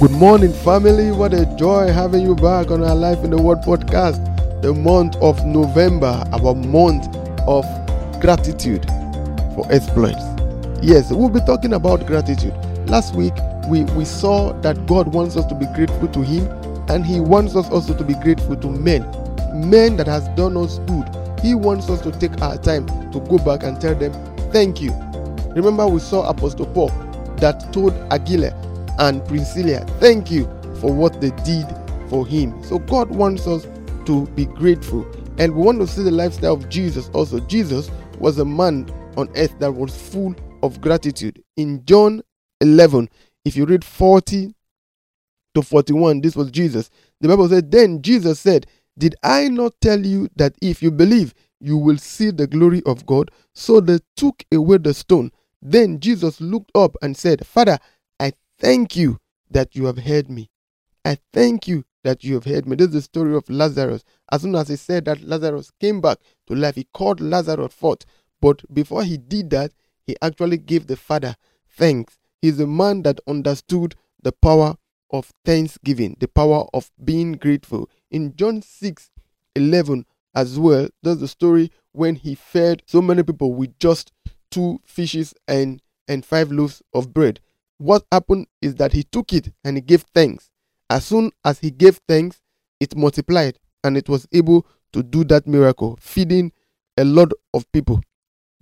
Good morning, family. What a joy having you back on our Life in the Word podcast. The month of November, our month of gratitude for exploits. Yes, we'll be talking about gratitude. Last week, we, we saw that God wants us to be grateful to Him, and He wants us also to be grateful to men, men that has done us good. He wants us to take our time to go back and tell them, Thank you. Remember, we saw Apostle Paul that told Aquila and Priscilla, thank you for what they did for him. So God wants us to be grateful. And we want to see the lifestyle of Jesus also. Jesus was a man on earth that was full of gratitude. In John 11, if you read 40 to 41, this was Jesus. The Bible said, Then Jesus said, Did I not tell you that if you believe, you will see the glory of God? So they took away the stone. Then Jesus looked up and said, Father, Thank you that you have heard me. I thank you that you have heard me. This is the story of Lazarus. As soon as he said that Lazarus came back to life, he called Lazarus forth. But before he did that, he actually gave the Father thanks. He's a man that understood the power of thanksgiving, the power of being grateful. In John 6 11 as well, there's the story when he fed so many people with just two fishes and, and five loaves of bread what happened is that he took it and he gave thanks. As soon as he gave thanks, it multiplied and it was able to do that miracle, feeding a lot of people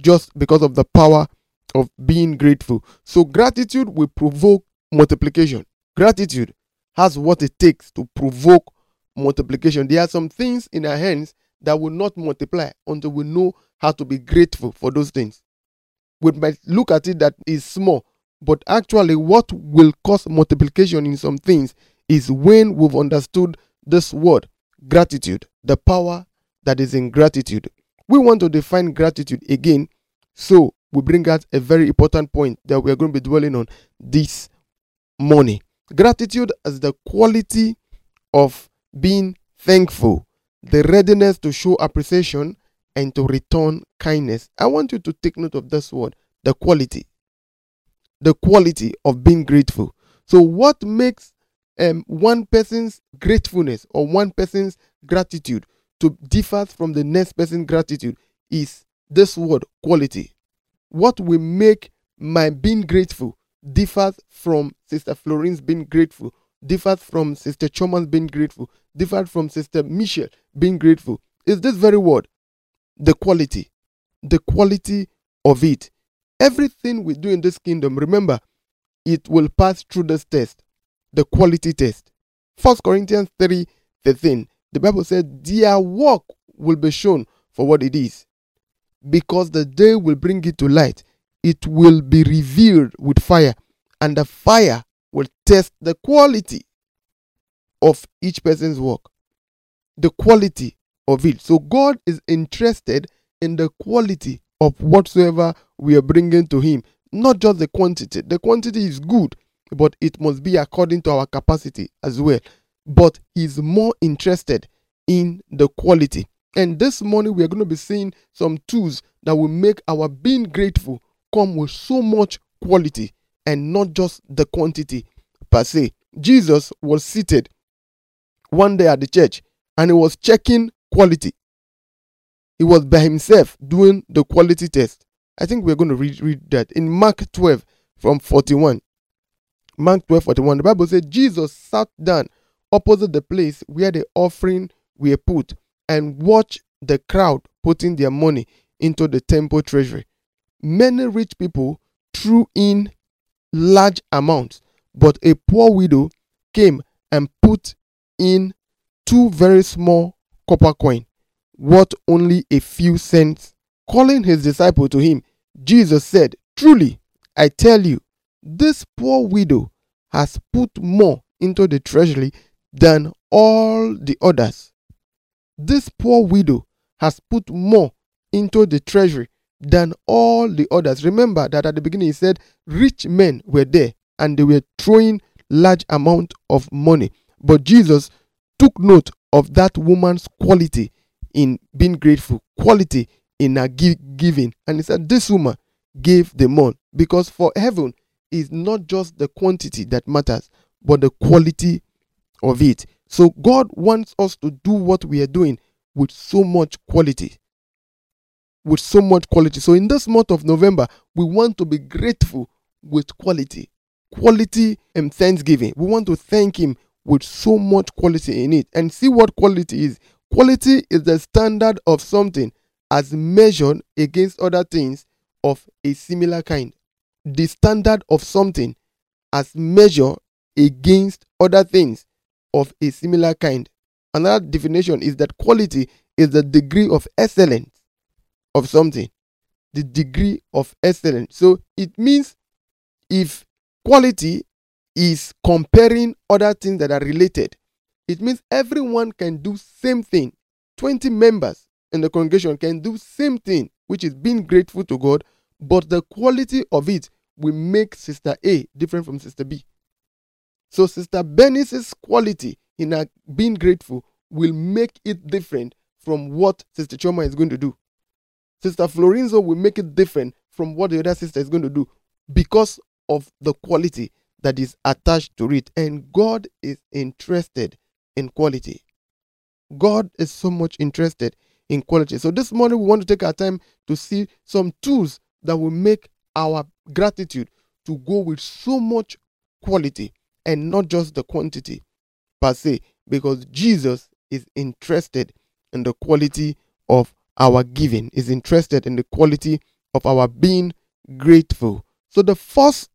just because of the power of being grateful. So, gratitude will provoke multiplication. Gratitude has what it takes to provoke multiplication. There are some things in our hands that will not multiply until we know how to be grateful for those things. We might look at it that is small, but actually, what will cause multiplication in some things is when we've understood this word gratitude, the power that is in gratitude. We want to define gratitude again, so we bring out a very important point that we are going to be dwelling on this morning. Gratitude is the quality of being thankful, the readiness to show appreciation and to return kindness. I want you to take note of this word, the quality the quality of being grateful. So, what makes um, one person's gratefulness or one person's gratitude to differ from the next person's gratitude is this word quality. What will make my being grateful differs from Sister Florine's being grateful, differs from Sister Choma's being grateful, differs from Sister Michelle being grateful is this very word, the quality. The quality of it. Everything we do in this kingdom, remember, it will pass through this test, the quality test. First Corinthians 3 13. The Bible said, Their work will be shown for what it is. Because the day will bring it to light, it will be revealed with fire, and the fire will test the quality of each person's work. The quality of it. So God is interested in the quality of whatsoever we are bringing to Him. Not just the quantity. The quantity is good, but it must be according to our capacity as well. But He's more interested in the quality. And this morning, we are going to be seeing some tools that will make our being grateful come with so much quality and not just the quantity per se. Jesus was seated one day at the church and he was checking quality. He was by himself doing the quality test. I think we're going to read, read that in Mark 12 from 41. Mark 12 41. The Bible says Jesus sat down opposite the place where the offering were put and watched the crowd putting their money into the temple treasury. Many rich people threw in large amounts, but a poor widow came and put in two very small copper coins worth only a few cents. Calling his disciple to him, Jesus said, Truly, I tell you, this poor widow has put more into the treasury than all the others. This poor widow has put more into the treasury than all the others. Remember that at the beginning he said rich men were there and they were throwing large amount of money. But Jesus took note of that woman's quality in being grateful, quality in her giving. And he said, This woman gave the more because for heaven is not just the quantity that matters, but the quality of it. So God wants us to do what we are doing with so much quality. With so much quality. So in this month of November, we want to be grateful with quality. Quality and thanksgiving. We want to thank Him with so much quality in it. And see what quality is. Quality is the standard of something as measured against other things of a similar kind. The standard of something as measured against other things of a similar kind. Another definition is that quality is the degree of excellence of something. The degree of excellence. So it means if quality is comparing other things that are related, it means everyone can do same thing. 20 members in the congregation can do same thing, which is being grateful to God, but the quality of it will make Sister A different from Sister B. So Sister Bernice's quality in her being grateful will make it different from what Sister Choma is going to do. Sister Florenzo will make it different from what the other sister is going to do because of the quality that is attached to it. And God is interested in quality. God is so much interested in quality. So this morning we want to take our time to see some tools that will make our gratitude to go with so much quality and not just the quantity per se, because Jesus is interested in the quality of our giving, is interested in the quality of our being grateful. So the first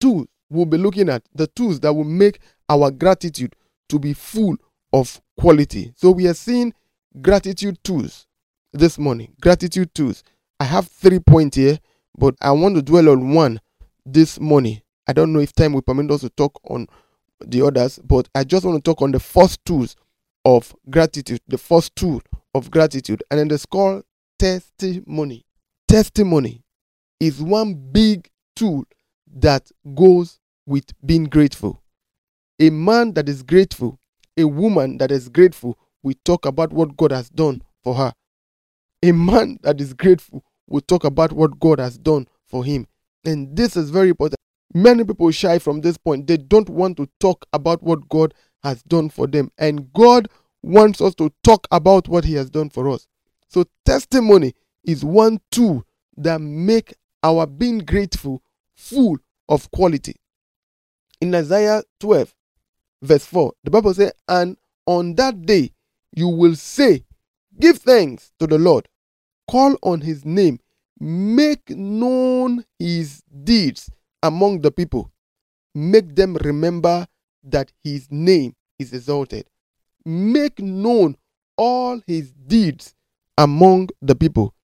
tool we'll be looking at, the tools that will make our gratitude to be full of quality. So we are seeing gratitude tools this morning. Gratitude tools. I have three points here, but I want to dwell on one this morning. I don't know if time will permit us to talk on the others, but I just want to talk on the first tools of gratitude, the first tool of gratitude, and then it's called testimony. Testimony is one big tool that goes with being grateful. A man that is grateful, a woman that is grateful, we talk about what God has done for her. A man that is grateful will talk about what God has done for him. And this is very important. Many people shy from this point. They don't want to talk about what God has done for them. And God wants us to talk about what He has done for us. So, testimony is one tool that make our being grateful full of quality. In Isaiah 12, verse 4, the Bible says, And on that day you will say, Give thanks to the Lord, call on his name, make known his deeds among the people. Make them remember that his name is exalted. Make known all his deeds among the people.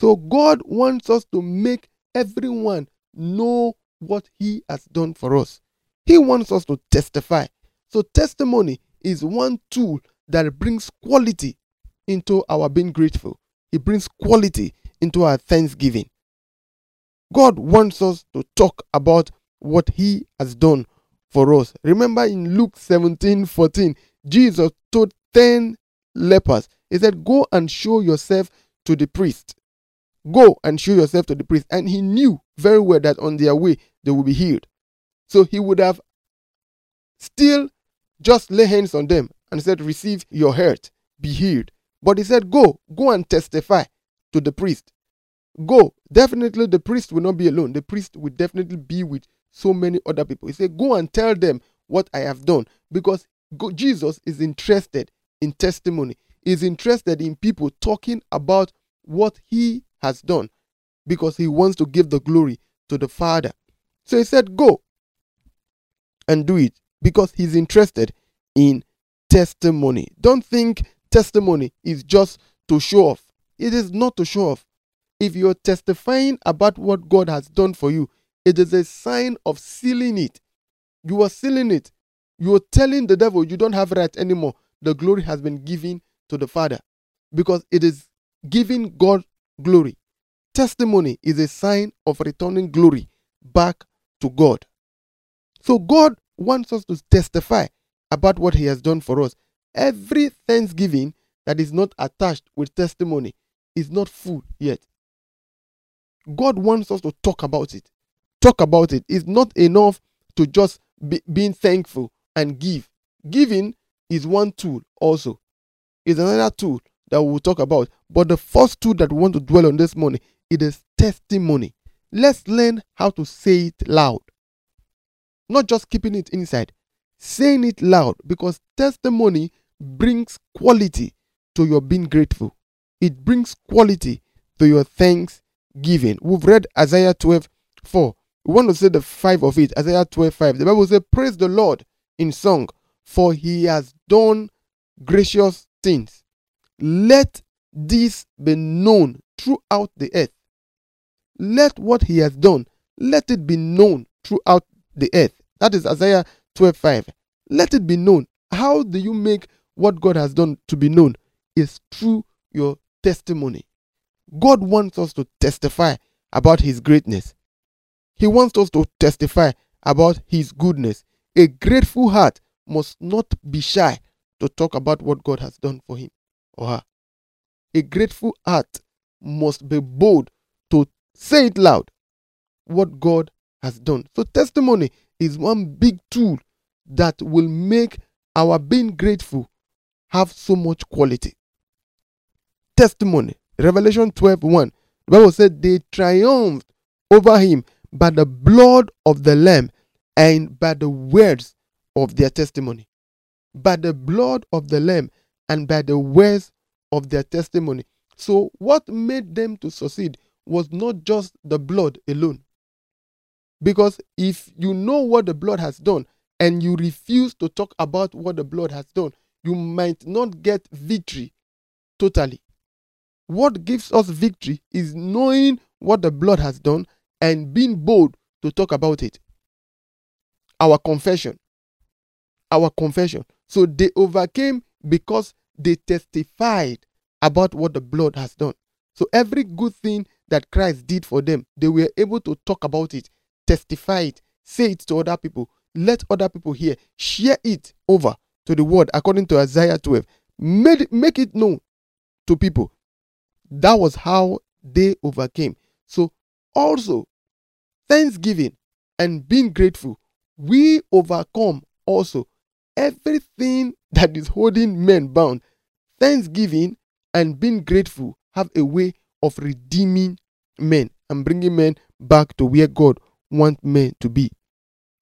So God wants us to make everyone know what he has done for us. He wants us to testify. So testimony is one tool that brings quality into our being grateful. It brings quality into our thanksgiving. God wants us to talk about what He has done for us. Remember in Luke 17 14, Jesus told 10 lepers, He said, Go and show yourself to the priest. Go and show yourself to the priest. And he knew very well that on their way they will be healed. So he would have still just lay hands on them and said, Receive your hurt, be healed. But he said, Go, go and testify to the priest. Go. Definitely the priest will not be alone. The priest will definitely be with so many other people. He said, Go and tell them what I have done. Because Jesus is interested in testimony, is interested in people talking about what he has done because he wants to give the glory to the Father. So he said, Go and do it because he's interested in testimony. Don't think testimony is just to show off. It is not to show off. If you're testifying about what God has done for you, it is a sign of sealing it. You are sealing it. You are telling the devil you don't have right anymore. The glory has been given to the Father because it is giving God glory. Testimony is a sign of returning glory back to God. So God wants us to testify about what He has done for us. Every thanksgiving that is not attached with testimony is not full yet. God wants us to talk about it. Talk about it. It's not enough to just be, being thankful and give. Giving is one tool also. Is another tool that we'll talk about. But the first tool that we want to dwell on this morning it is testimony. Let's learn how to say it loud. Not just keeping it inside, saying it loud because testimony brings quality to your being grateful. It brings quality to your thanksgiving. We've read Isaiah 12 4. We want to say the 5 of it. Isaiah 12 5. The Bible says, Praise the Lord in song, for he has done gracious things. Let this be known throughout the earth. Let what he has done, let it be known throughout the earth. That is Isaiah 12 5. Let it be known. How do you make what God has done to be known? Is through your testimony. God wants us to testify about his greatness. He wants us to testify about his goodness. A grateful heart must not be shy to talk about what God has done for him or her. A grateful heart must be bold to say it loud what God has done. So, testimony is one big tool that will make our being grateful have so much quality. Testimony, Revelation 12 1. The Bible said they triumphed over him by the blood of the Lamb and by the words of their testimony. By the blood of the Lamb and by the words of their testimony. So, what made them to succeed was not just the blood alone. Because if you know what the blood has done and you refuse to talk about what the blood has done, you might not get victory totally. What gives us victory is knowing what the blood has done and being bold to talk about it. Our confession. Our confession. So they overcame because they testified about what the blood has done. So every good thing that Christ did for them, they were able to talk about it, testify it, say it to other people, let other people hear, share it over to the world according to Isaiah 12. Made, make it known to people. That was how they overcame. So also thanksgiving and being grateful, we overcome also everything that is holding men bound. Thanksgiving and being grateful have a way of redeeming men and bringing men back to where God wants men to be.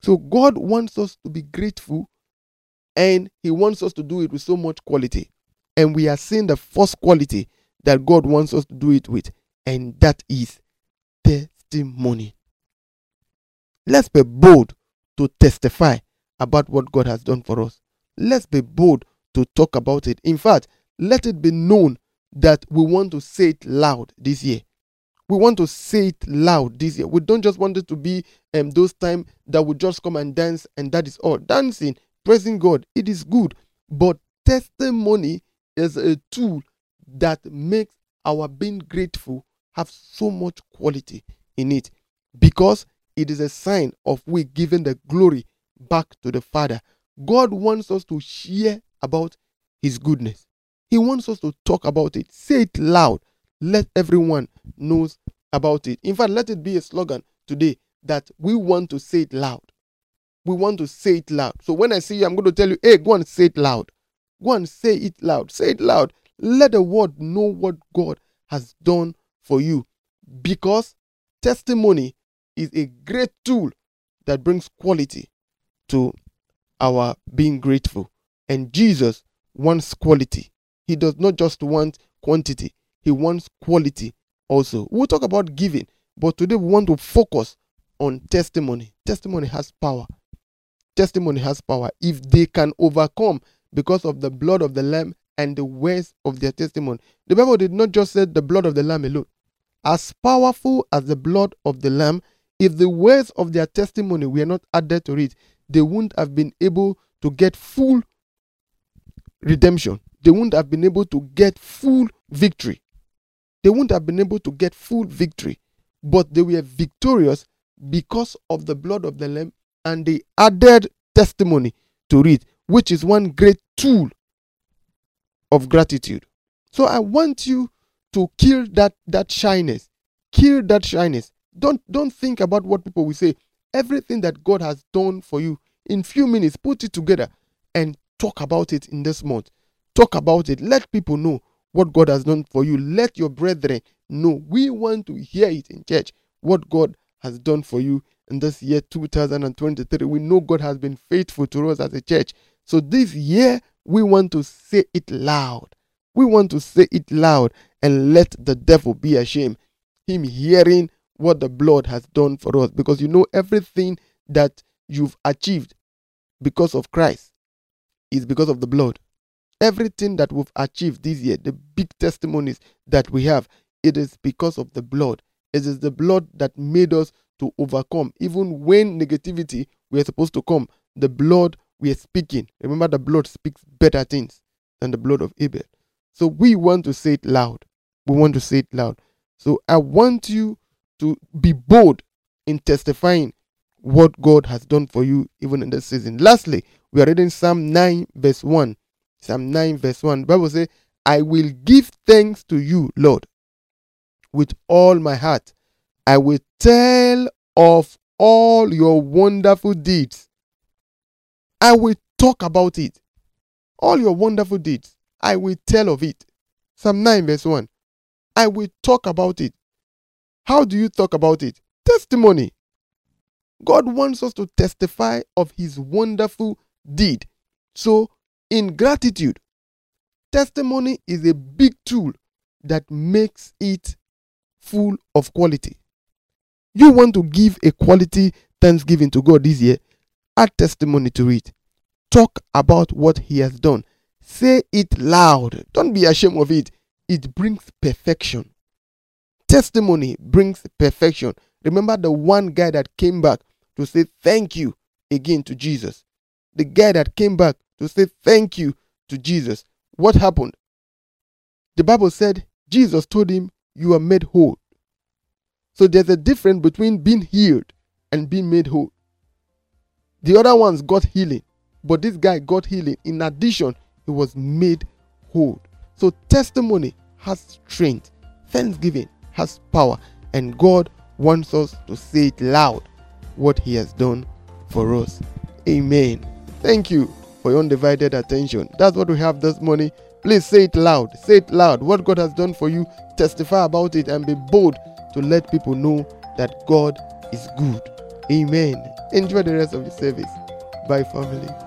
So God wants us to be grateful and He wants us to do it with so much quality. And we are seeing the first quality that God wants us to do it with, and that is testimony. Let's be bold to testify about what God has done for us. Let's be bold to talk about it. In fact, let it be known that we want to say it loud this year. We want to say it loud this year. We don't just want it to be um, those time that we just come and dance and that is all. Dancing, praising God, it is good. But testimony is a tool that makes our being grateful have so much quality in it because it is a sign of we giving the glory back to the Father. God wants us to share about His goodness. He wants us to talk about it. Say it loud. Let everyone knows about it. In fact, let it be a slogan today that we want to say it loud. We want to say it loud. So when I see you, I'm going to tell you, hey, go and say it loud. Go and say it loud. Say it loud. Let the world know what God has done for you. Because testimony is a great tool that brings quality to our being grateful. And Jesus wants quality. He does not just want quantity, He wants quality also. We'll talk about giving, but today we want to focus on testimony. Testimony has power. Testimony has power. If they can overcome because of the blood of the Lamb and the words of their testimony. The Bible did not just say the blood of the Lamb alone. As powerful as the blood of the Lamb, if the words of their testimony were not added to it, they wouldn't have been able to get full redemption they wouldn't have been able to get full victory. They wouldn't have been able to get full victory, but they were victorious because of the blood of the Lamb and they added testimony to it, which is one great tool of gratitude. So I want you to kill that that shyness. Kill that shyness. Don't don't think about what people will say. Everything that God has done for you in few minutes, put it together and talk about it in this month. Talk about it. Let people know what God has done for you. Let your brethren know. We want to hear it in church, what God has done for you in this year 2023. We know God has been faithful to us as a church. So this year, we want to say it loud. We want to say it loud and let the devil be ashamed. Him hearing what the blood has done for us because you know everything that you've achieved because of Christ is because of the blood. Everything that we've achieved this year, the big testimonies that we have, it is because of the blood. It is the blood that made us to overcome. Even when negativity we are supposed to come, the blood we are speaking. Remember, the blood speaks better things than the blood of Abel. So we want to say it loud. We want to say it loud. So I want you to be bold in testifying what God has done for you even in this season. Lastly, we are reading Psalm 9, verse 1. Psalm 9, verse 1. The Bible says, I will give thanks to you, Lord, with all my heart. I will tell of all your wonderful deeds. I will talk about it. All your wonderful deeds. I will tell of it. Psalm 9, verse 1. I will talk about it. How do you talk about it? Testimony. God wants us to testify of his wonderful deed. So, in gratitude, testimony is a big tool that makes it full of quality. You want to give a quality thanksgiving to God this year? Add testimony to it. Talk about what He has done. Say it loud. Don't be ashamed of it. It brings perfection. Testimony brings perfection. Remember the one guy that came back to say thank you again to Jesus. The guy that came back to say thank you to Jesus. What happened? The Bible said Jesus told him, You are made whole. So there's a difference between being healed and being made whole. The other ones got healing, but this guy got healing. In addition, he was made whole. So testimony has strength, thanksgiving has power, and God wants us to say it loud what He has done for us. Amen. Thank you for your undivided attention. That's what we have this morning. Please say it loud. Say it loud. What God has done for you, testify about it and be bold to let people know that God is good. Amen. Enjoy the rest of the service. Bye, family.